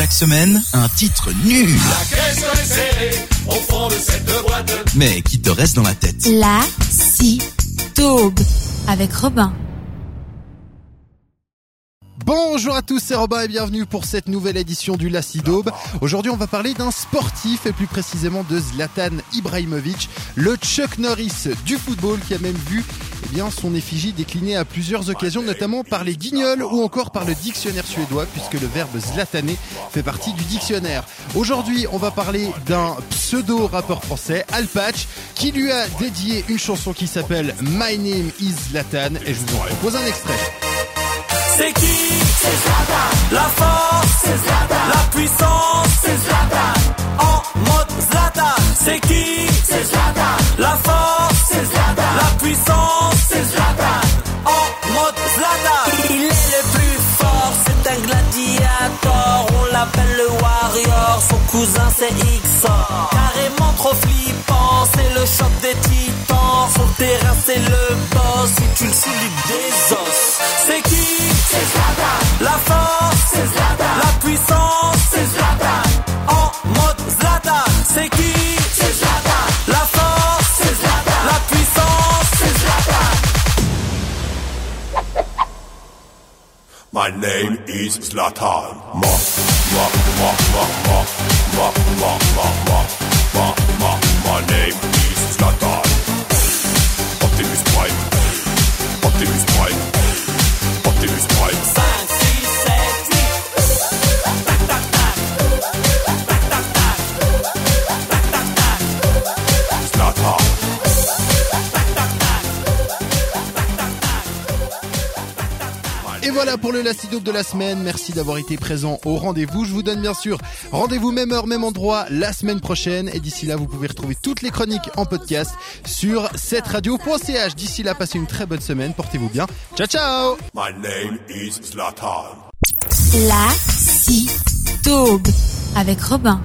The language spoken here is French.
Chaque semaine, un titre nul. Mais qui te reste dans la tête. La si taube avec Robin. Bonjour à tous, c'est Robin et bienvenue pour cette nouvelle édition du Lassie d'Aube. Aujourd'hui, on va parler d'un sportif et plus précisément de Zlatan Ibrahimovic, le Chuck Norris du football qui a même vu son effigie déclinée à plusieurs occasions, notamment par les guignols ou encore par le dictionnaire suédois, puisque le verbe zlataner fait partie du dictionnaire. Aujourd'hui, on va parler d'un pseudo-rappeur français, Alpatch, qui lui a dédié une chanson qui s'appelle My Name is Zlatan, et je vous en propose un extrait. C'est qui? C'est Zlatan. La force, c'est Zlatan. La puissance, c'est Zlatan. En mode Zlatan. C'est qui? C'est Xor. Carrément trop flippant, c'est le choc des titans. Son terrain, c'est le boss. Si tu le soulies des os. C'est qui? C'est Zlatan. La force, c'est Zlatan. La puissance, c'est Zlatan. En mode Zlatan. C'est qui? C'est Zlatan. La force, c'est Zlatan. La puissance, c'est Zlatan. My name is Zlatan. Ma, ma, ma, ma, ma, ma, ma, ma, ma, ma, my name is Zlatan. Optimus Prime. Optimus Prime. Optimus Prime. Et voilà pour le Lacidope de la semaine. Merci d'avoir été présent au rendez-vous. Je vous donne bien sûr rendez-vous même heure, même endroit la semaine prochaine. Et d'ici là, vous pouvez retrouver toutes les chroniques en podcast sur cette radio.ch. D'ici là, passez une très bonne semaine. Portez-vous bien. Ciao, ciao My name is Zlatan. La si taube avec Robin.